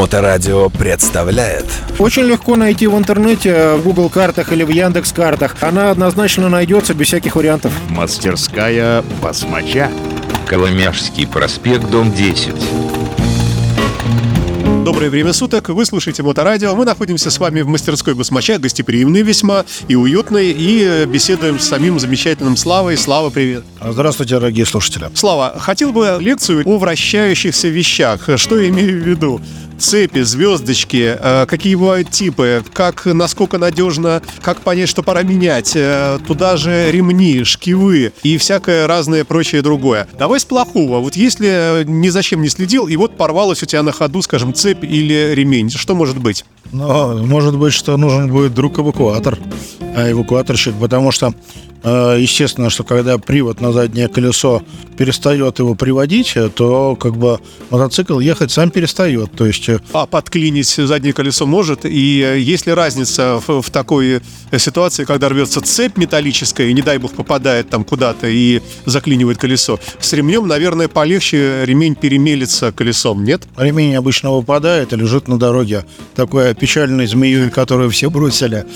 Моторадио представляет Очень легко найти в интернете, в Google картах или в Яндекс картах. Она однозначно найдется без всяких вариантов. Мастерская басмача. Коломяжский проспект, дом 10. Доброе время суток, вы слушаете Моторадио. Мы находимся с вами в мастерской Басмача, гостеприимной весьма и уютной, и э, беседуем с самим замечательным Славой. Слава, привет. Здравствуйте, дорогие слушатели. Слава, хотел бы лекцию о вращающихся вещах. Что я имею в виду? Цепи, звездочки, э, какие бывают типы, как, насколько надежно, как понять, что пора менять, э, туда же ремни, шкивы и всякое разное прочее другое. Давай с плохого. Вот если ни зачем не следил, и вот порвалась у тебя на ходу, скажем, цепь или ремень, что может быть? Ну, может быть, что нужен будет друг-эвакуатор, а эвакуаторщик, потому что Э, естественно, что когда привод на заднее колесо перестает его приводить, то как бы мотоцикл ехать сам перестает. То есть... Э, а подклинить заднее колесо может? И э, есть ли разница в, в такой ситуации, когда рвется цепь металлическая и, не дай бог, попадает там куда-то и заклинивает колесо? С ремнем, наверное, полегче ремень перемелится колесом, нет? Ремень обычно выпадает и лежит на дороге. Такой печальной змеей, которую все бросили.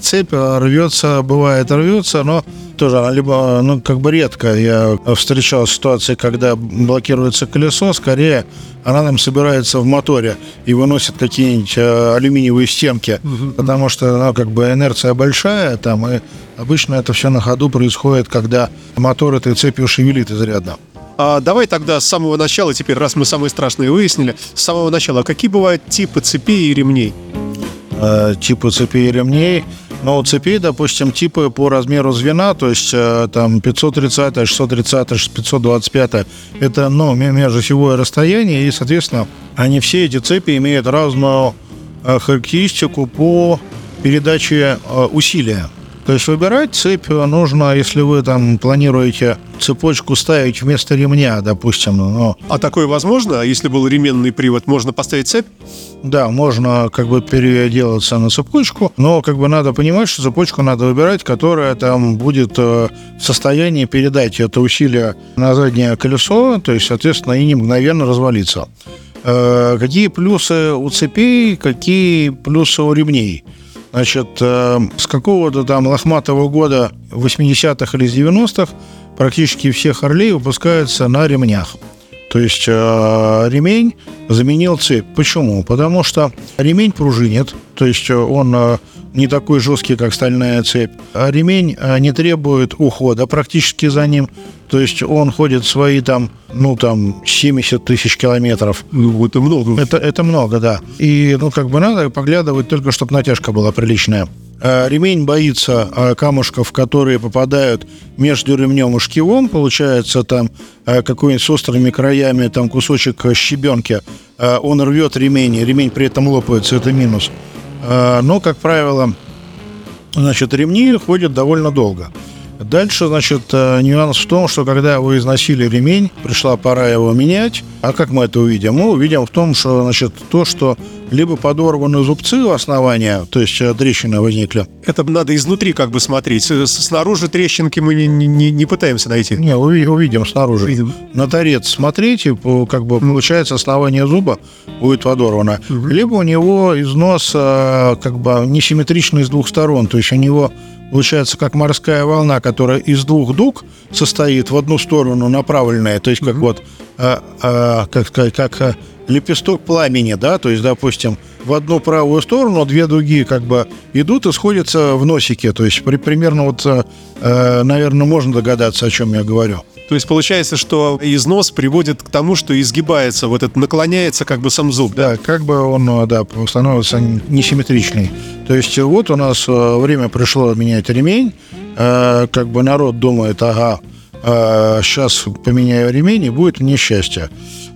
Цепь рвется, бывает рвется, ситуация, но тоже она либо, ну, как бы редко я встречал ситуации, когда блокируется колесо, скорее она нам собирается в моторе и выносит какие-нибудь э, алюминиевые стенки, угу. потому что, ну, как бы инерция большая там, и обычно это все на ходу происходит, когда мотор этой цепью шевелит изрядно. А давай тогда с самого начала, теперь, раз мы самые страшные выяснили, с самого начала, какие бывают типы цепей и ремней? Э, типы цепей и ремней – но у цепей, допустим, типы по размеру звена, то есть там 530, 630, 525, это, ну, межосевое расстояние, и, соответственно, они все эти цепи имеют разную характеристику по передаче усилия. То есть выбирать цепь нужно, если вы там планируете цепочку ставить вместо ремня, допустим. Ну, а такое возможно? Если был ременный привод, можно поставить цепь? Да, можно как бы переделаться на цепочку, но как бы надо понимать, что цепочку надо выбирать, которая там будет э, в состоянии передать это усилие на заднее колесо, то есть, соответственно, и не мгновенно развалиться. Э, какие плюсы у цепей, какие плюсы у ремней? Значит, э, с какого-то там лохматого года 80-х или 90-х практически все Харлей выпускаются на ремнях. То есть э, ремень заменил цепь. Почему? Потому что ремень пружинит, то есть он э, не такой жесткий, как стальная цепь. А ремень э, не требует ухода практически за ним. То есть он ходит свои там, ну там 70 тысяч километров. Ну, это много. Это, это много, да. И ну как бы надо поглядывать только, чтобы натяжка была приличная. Э, ремень боится э, камушков, которые попадают между ремнем и шкивом. Получается там какой-нибудь с острыми краями там кусочек щебенки. Он рвет ремень, ремень при этом лопается, это минус. Но, как правило, значит, ремни ходят довольно долго. Дальше, значит, э, нюанс в том, что когда вы износили ремень, пришла пора его менять. А как мы это увидим? Мы увидим в том, что, значит, то, что либо подорваны зубцы у основания, то есть э, трещины возникли. Это надо изнутри как бы смотреть. Снаружи трещинки мы не, не, не пытаемся найти. Не, увидим снаружи. Увидим. На торец смотрите, как бы получается основание зуба будет подорвано. Угу. Либо у него износ э, как бы несимметричный с двух сторон, то есть у него получается как морская волна, которая из двух дуг состоит в одну сторону направленная, то есть как mm-hmm. вот, а, а, как сказать, как а, лепесток пламени, да, то есть, допустим, в одну правую сторону две дуги как бы идут и сходятся в носике, то есть при, примерно вот, а, наверное, можно догадаться, о чем я говорю. То есть получается, что износ приводит к тому, что изгибается, вот это наклоняется как бы сам зуб. Да, как бы он, да, становится несимметричный. То есть вот у нас э, время пришло менять ремень, э, как бы народ думает, ага, сейчас э, поменяю ремень и будет несчастье.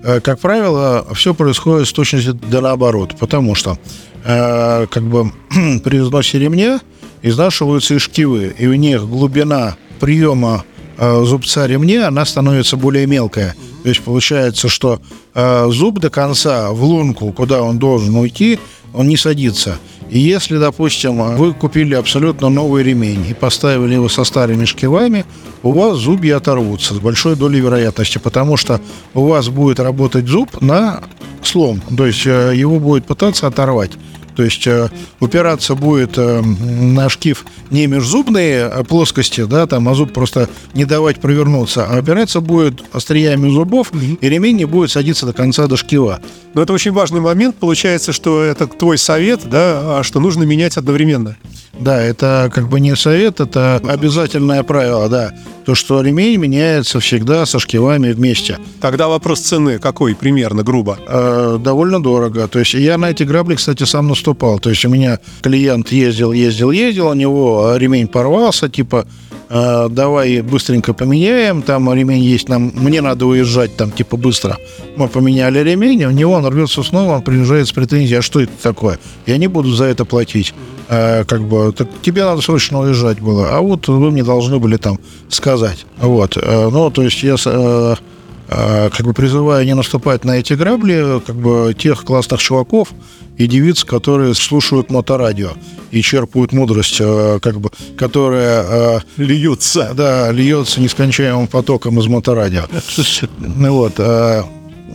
Как правило, все происходит с точностью до наоборот, потому что как бы при износе ремня изнашиваются и шкивы, и у них глубина приема Э, зубца ремня, она становится более мелкая. То есть получается, что э, зуб до конца в лунку, куда он должен уйти, он не садится. И если, допустим, вы купили абсолютно новый ремень и поставили его со старыми шкивами, у вас зубья оторвутся с большой долей вероятности, потому что у вас будет работать зуб на слом, то есть э, его будет пытаться оторвать. То есть э, упираться будет э, на шкив не межзубные а плоскости, да, там, а зуб просто не давать провернуться, а опираться будет остриями зубов, и ремень не будет садиться до конца до шкива. Но это очень важный момент. Получается, что это твой совет, да, а что нужно менять одновременно. Да, это как бы не совет, это обязательное правило, да. То, что ремень меняется всегда со шкивами вместе. Тогда вопрос цены какой примерно, грубо? Э, довольно дорого. То есть я на эти грабли, кстати, сам наступал. То есть у меня клиент ездил, ездил, ездил, у него ремень порвался, типа э, давай быстренько поменяем, там ремень есть, нам, мне надо уезжать там типа быстро. Мы поменяли ремень, у него он рвется снова, он приезжает с претензией, а что это такое? Я не буду за это платить. Э, как бы, так тебе надо срочно уезжать было, а вот вы мне должны были там сказать. Вот, э, ну, то есть я... Э, как бы призываю не наступать на эти грабли, как бы тех классных чуваков и девиц, которые слушают моторадио и черпают мудрость, э, как бы, которая э, Льются. да, льется нескончаемым потоком из моторадио. Ну вот. э,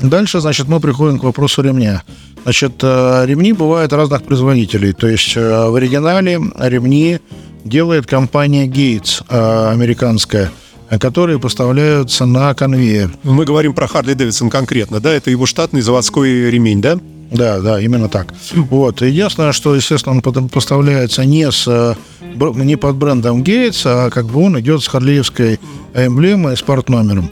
Дальше, значит, мы приходим к вопросу ремня. Значит, э, ремни бывают разных производителей. То есть э, в оригинале ремни делает компания Gates, э, американская, э, которые поставляются на конвейер. Мы говорим про Харли Дэвидсон конкретно, да? Это его штатный заводской ремень, да? Да, да, именно так. Вот. Единственное, что, естественно, он поставляется не, с, э, не под брендом Gates, а как бы он идет с харлеевской эмблемой, с партномером.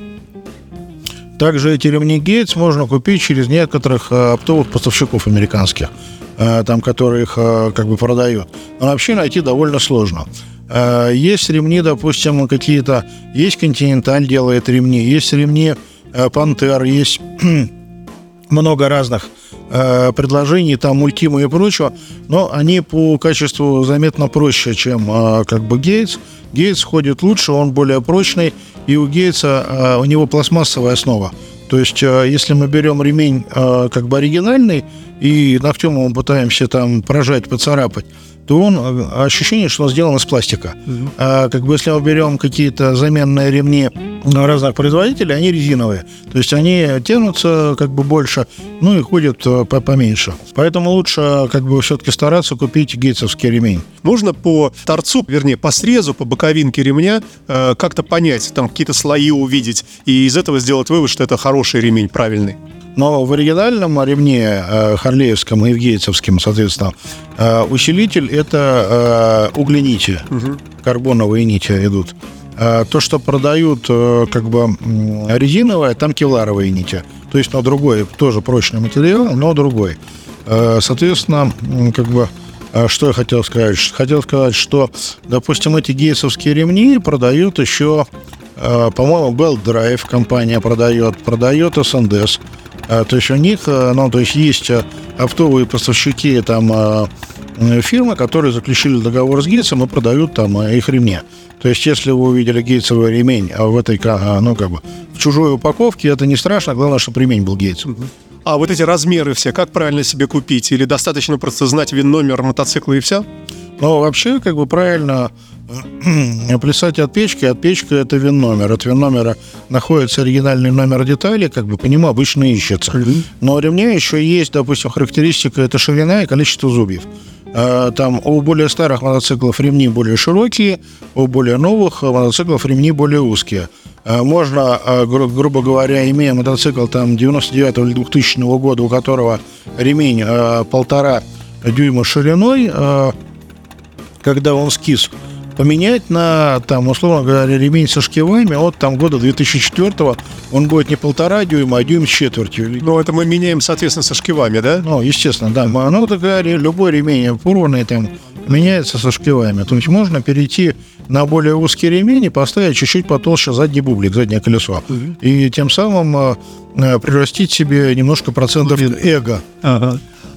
Также эти ремни Gates можно купить через некоторых э, оптовых поставщиков американских, э, там, которые их как бы продают. Но вообще найти довольно сложно. Э, Есть ремни, допустим, какие-то... Есть Continental делает ремни, есть ремни э, Panther, есть много разных э, предложений, там мультимы и прочего, но они по качеству заметно проще, чем э, как бы Гейтс. Гейтс ходит лучше, он более прочный, и у Гейтса э, у него пластмассовая основа. То есть, э, если мы берем ремень э, как бы оригинальный и ногтем его пытаемся там прожать, поцарапать, то он э, ощущение, что он сделан из пластика. А как бы если мы берем какие-то заменные ремни разных производителей, они резиновые. То есть они тянутся как бы больше, ну и ходят э, по- поменьше. Поэтому лучше как бы все-таки стараться купить гейтсовский ремень. Можно по торцу, вернее, по срезу, по боковинке ремня э, как-то понять, там какие-то слои увидеть, и из этого сделать вывод, что это хороший ремень, правильный. Но в оригинальном ремне э, харлеевском и в гейтсовском, соответственно, э, усилитель это э, угленити, карбоновые нити идут. А то, что продают э, как бы резиновое, там кевларовые нити. То есть, но другой, тоже прочный материал, но другой. Э, Соответственно, как бы а что я хотел сказать? Хотел сказать, что, допустим, эти гейсовские ремни продают еще, э, по-моему, Bell Drive компания продает, продает SNDS. А, То есть у них, э, ну, то есть есть э, оптовые поставщики там э, фирмы, которые заключили договор с Гейтсом и продают там их ремни. То есть, если вы увидели гейтсовый ремень а в этой, а, ну, как бы, в чужой упаковке, это не страшно, главное, чтобы ремень был Гейтс. А вот эти размеры все, как правильно себе купить? Или достаточно просто знать вин-номер мотоцикла и все? Но вообще, как бы правильно плясать от печки. От печки это вин-номер. От вин-номера находится оригинальный номер детали, как бы по нему обычно ищется. Но у ремня еще есть, допустим, характеристика это ширина и количество зубьев. Э, Там у более старых мотоциклов ремни более широкие, у более новых мотоциклов ремни более узкие. Э, Можно, э, гру- грубо говоря, имея мотоцикл там 99 или 2000 года, у которого ремень э, полтора дюйма шириной, э, когда он скис, поменять на, там, условно говоря, ремень со шкивами от там года 2004 он будет не полтора дюйма, а дюйм с четвертью. Ну, это мы меняем, соответственно, со шкивами, да? Ну, естественно, да. Ну, такая, любой ремень порванный там меняется со шкивами. То есть можно перейти на более узкий ремень и поставить чуть-чуть потолще задний бублик, заднее колесо. И тем самым э, э, прирастить себе немножко процентов эго.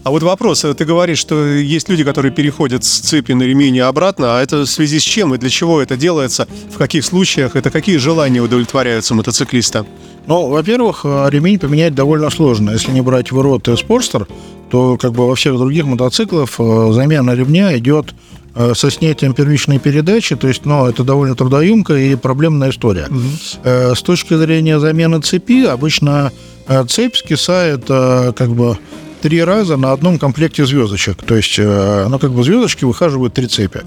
А вот вопрос, ты говоришь, что есть люди, которые переходят с цепи на ремень и обратно, а это в связи с чем и для чего это делается, в каких случаях, это какие желания удовлетворяются мотоциклиста? Ну, во-первых, э, ремень поменять довольно сложно. Если не брать в рот и спорстер, то как бы во всех других мотоциклах э, замена ремня идет э, со снятием первичной передачи, то есть, ну, это довольно трудоемкая и проблемная история. Э, С точки зрения замены цепи, обычно э, цепь скисает э, как бы три раза на одном комплекте звездочек. То есть, э, ну, как бы звездочки выхаживают три цепи.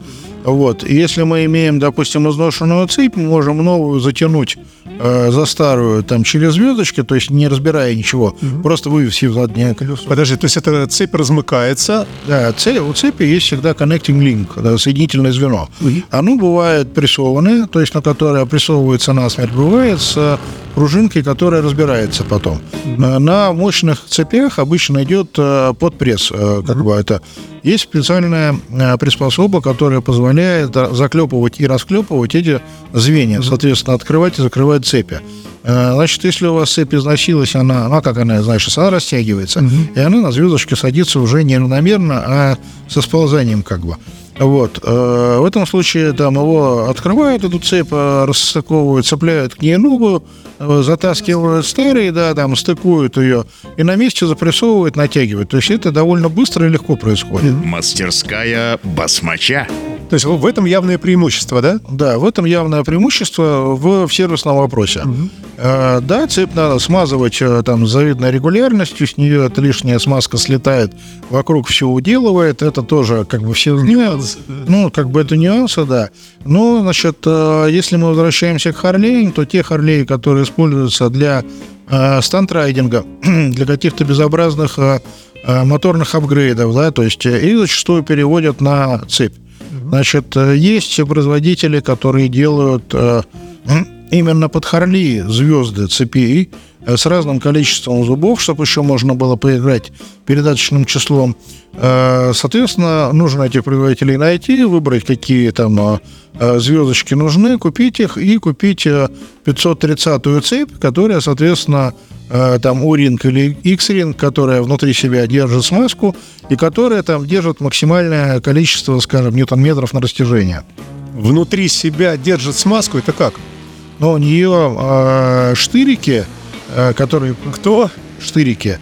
Вот. И если мы имеем, допустим, изношенную цепь, мы можем новую затянуть э, за старую там через звездочки, то есть не разбирая ничего, просто вывесив заднее колесо. Подожди, то есть эта цепь размыкается, Да, цепь, у цепи есть всегда connecting link, да, соединительное звено. Оно бывает прессованное, то есть на которое прессовывается насмерть, бывает с пружинкой, которая разбирается потом. На- На мощных цепях обычно идет э, подпресс, э, как бы это. Есть специальная приспособа, которая позволяет э, заклепывать и расклепывать эти звенья, соответственно, открывать и закрывать цепи. Э, Значит, если у вас цепь износилась, она, ну, а как она, знаешь, она растягивается, и она на звездочке садится уже не равномерно, а со сползанием как бы. Вот. Э, В этом случае там его открывают, эту цепь, э, рассыковывают, цепляют к ней ногу, затаскивают старые, да, там стыкуют ее и на месте запрессовывают, натягивают. То есть это довольно быстро и легко происходит. Мастерская басмача. То есть в этом явное преимущество, да? Да, в этом явное преимущество в, в сервисном вопросе. Э, да, цепь надо смазывать э, там с завидной регулярностью, с нее лишняя смазка слетает, вокруг все уделывает, это тоже как бы все знают. Ну, как бы это нюансы, да. Но, значит, э, если мы возвращаемся к Харлеям, то те Харлеи, которые используются для э, стандрайдинга, для каких-то безобразных э, э, моторных апгрейдов, да, то есть их зачастую переводят на цепь. Значит, э, есть производители, которые делают э, именно под Харли звезды цепей с разным количеством зубов, чтобы еще можно было поиграть передаточным числом. Э, Соответственно, нужно этих производителей найти, выбрать, какие там э, э, звездочки нужны, купить их и купить э, 530-ю цепь, которая, соответственно, э, там U-ring или X-ring, которая внутри себя держит смазку и которая там держит максимальное количество, скажем, ньютон-метров на растяжение. Внутри себя держит смазку, это как? Но у нее э, штырики, э, которые... Кто? Штырики.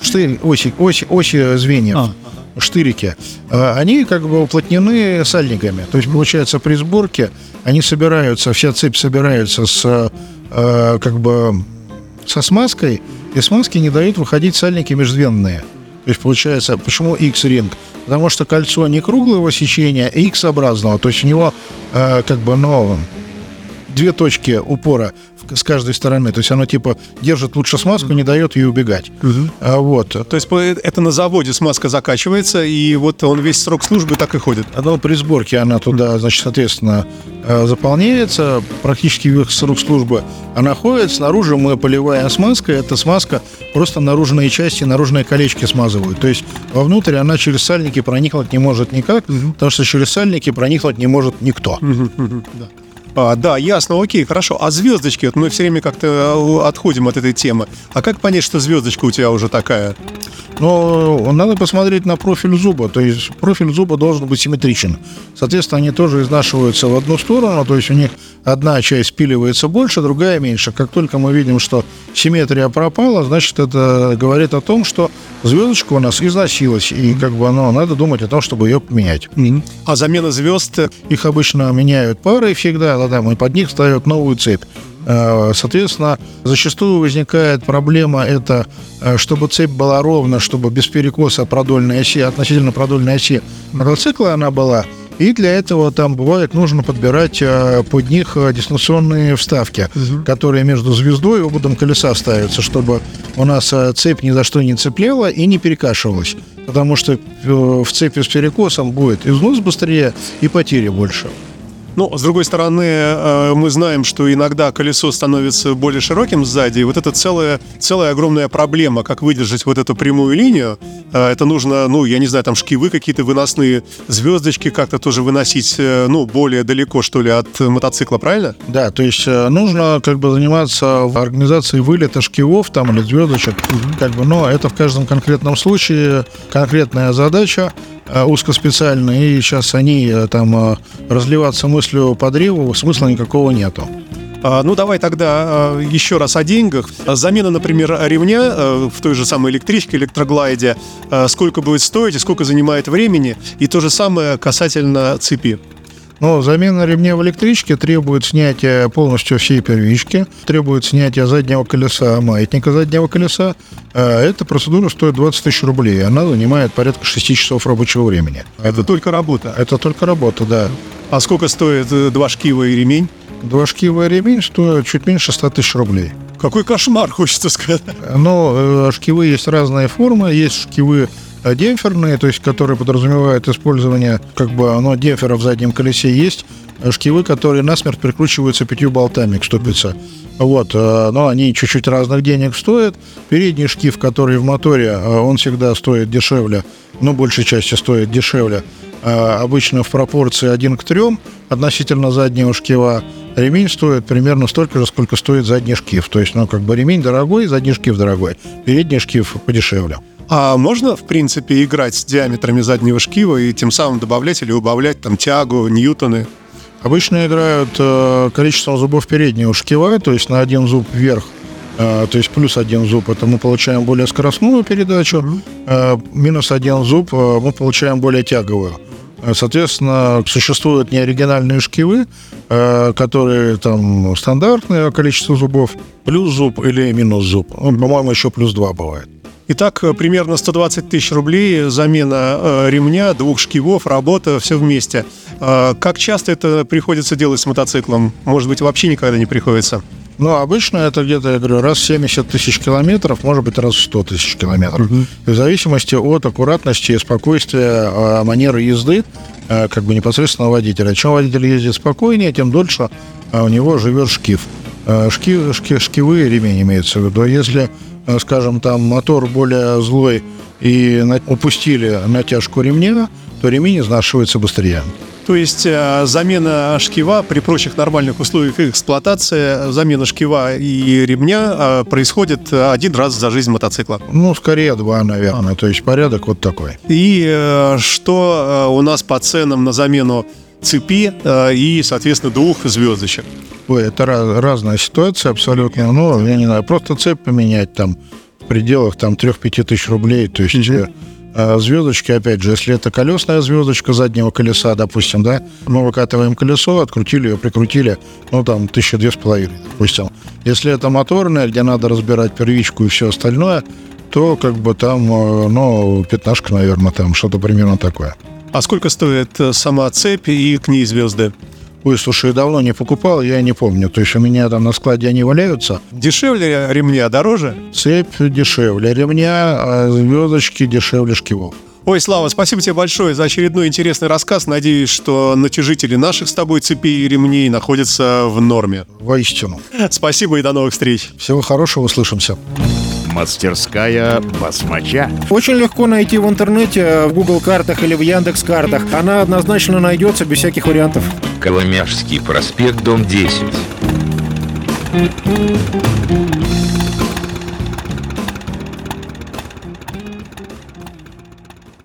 Штырь, оси, оси, оси звеньев. А, штырики, э, они как бы уплотнены сальниками. То есть, получается, при сборке они собираются, вся цепь собирается с э, как бы со смазкой, и смазки не дают выходить сальники межзвенные. То есть, получается, почему X-ринг? Потому что кольцо не круглого сечения, а X-образного. То есть, у него э, как бы, ну, две точки упора с каждой стороны. То есть, оно типа держит лучше смазку, не дает ей убегать. А, вот. То есть по- это на заводе смазка закачивается, и вот он весь срок службы так и ходит. Но при сборке она туда, значит, соответственно, э, заполняется. Практически весь срок службы она ходит. Снаружи мы поливаем смазкой. Эта смазка просто наружные части, наружные колечки смазывают. То есть вовнутрь она через сальники проникнуть не может никак, потому что через сальники проникнуть не может никто. А, да, ясно, окей, хорошо. А звездочки, вот мы все время как-то э, отходим от этой темы. А как понять, что звездочка у тебя уже такая? Но надо посмотреть на профиль зуба. То есть профиль зуба должен быть симметричен. Соответственно, они тоже изнашиваются в одну сторону. То есть у них одна часть спиливается больше, другая меньше. Как только мы видим, что симметрия пропала, значит, это говорит о том, что звездочка у нас износилась. И как бы ну, надо думать о том, чтобы ее поменять. А замена звезд, Их обычно меняют парой всегда, да, там, и под них ставят новую цепь. Э, Соответственно, зачастую возникает проблема это, э, чтобы цепь была ровно, чтобы без перекоса продольной оси, относительно продольной оси мотоцикла она была. И для этого там бывает нужно подбирать э, под них дистанционные вставки, которые между звездой и ободом колеса ставятся, чтобы у нас цепь ни за что не цепляла и не перекашивалась. Потому что в цепи с перекосом будет износ быстрее и потери больше. Ну, с другой стороны, э, мы знаем, что иногда колесо становится более широким сзади, и вот это целая, целая огромная проблема, как выдержать вот эту прямую линию. Э, Это нужно, ну, я не знаю, там шкивы какие-то выносные, звездочки как-то тоже выносить, э, ну, более далеко, что ли, от мотоцикла, правильно? Да, то есть нужно как бы заниматься организацией вылета шкивов там или звездочек, как бы, но это в каждом конкретном случае конкретная задача э, узкоспециальная, и сейчас они э, там э, разливаться мыслью по древу смысла никакого нету. А, Ну, давай тогда еще раз о деньгах. Замена, например, ремня в той же самой электричке, электроглайде, сколько будет стоить и сколько занимает времени. И то же самое касательно цепи. Но замена ремня в электричке требует снятия полностью всей первички, требует снятия заднего колеса, маятника заднего колеса. А Эта процедура стоит 20 тысяч рублей. Она занимает порядка 6 часов рабочего времени. Это только работа. Это только работа, да. А сколько стоит э, два шкива и ремень? Два шкива ремень стоит чуть меньше 100 тысяч рублей. Какой кошмар, хочется сказать. Но э, шкивы есть разные формы. Есть шкивы демпферные, то есть которые подразумевают использование как бы оно демпфера в заднем колесе есть э, шкивы, которые насмерть прикручиваются пятью болтами к ступице. Вот, э, но они чуть-чуть разных денег стоят. Передний шкив, который в моторе, э, он всегда стоит дешевле, но большей части стоит дешевле. Э, Обычно в пропорции 1 к 3 относительно заднего шкива. Ремень стоит примерно столько же, сколько стоит задний шкив. То есть, ну, как бы ремень дорогой, задний шкив дорогой. Передний шкив подешевле. А можно, в принципе, играть с диаметрами заднего шкива и тем самым добавлять или убавлять там тягу, ньютоны? Обычно играют э, количеством зубов переднего шкива, то есть на один зуб вверх, э, то есть плюс один зуб, это мы получаем более скоростную передачу, э, минус один зуб э, мы получаем более тяговую. Э, Соответственно, существуют неоригинальные шкивы, э, которые там стандартное количество зубов, плюс зуб или минус зуб. Ну, по-моему, еще плюс два бывает. Итак, э, примерно 120 тысяч рублей, замена э, ремня, двух шкивов, работа, все вместе. Э, как часто это приходится делать с мотоциклом? Может быть, вообще никогда не приходится? Ну, обычно это где-то, я говорю, раз в 70 тысяч километров, может быть, раз в 100 тысяч километров. В зависимости от аккуратности и спокойствия манеры езды, как бы непосредственно водителя. Чем водитель ездит спокойнее, тем дольше у него живет шкив. Э, Шки, шки, шкивы и ремень имеется в виду. Если, э, скажем, там мотор более злой и на- упустили натяжку ремня, то ремень изнашивается быстрее. То есть э, замена шкива при прочих нормальных условиях эксплуатации, замена шкива и ремня происходит один раз за жизнь мотоцикла. Ну, скорее два, наверное. То есть порядок вот такой. И что у нас по ценам на замену цепи э, и, соответственно, двух звездочек? Ой, это раз- разная ситуация абсолютно. Ну, я не знаю, просто цепь поменять там в пределах там 3-5 тысяч рублей. То есть э, э, звездочки, опять же, если это колесная звездочка заднего колеса, допустим, да, мы выкатываем колесо, открутили ее, прикрутили, ну, там, тысяча две с половиной, допустим. Если это моторная, где надо разбирать первичку и все остальное, то как бы там, э, ну, пятнашка, наверное, там, что-то примерно такое. А сколько стоит э, сама цепь и к ней звезды? Ой, слушай, давно не покупал, я не помню. То есть у меня там на складе они валяются, Дешевле ремня, дороже? Цепь дешевле ремня, а звездочки дешевле шкивов. Ой, Слава, спасибо тебе большое за очередной интересный рассказ. Надеюсь, что натяжители наших с тобой цепей и ремней находятся в норме. Воистину. Спасибо и до новых встреч. Всего хорошего, услышимся. Мастерская басмача. Очень легко найти в интернете, в Google картах или в Яндекс картах. Она однозначно найдется без всяких вариантов. Коломяжский проспект, дом 10.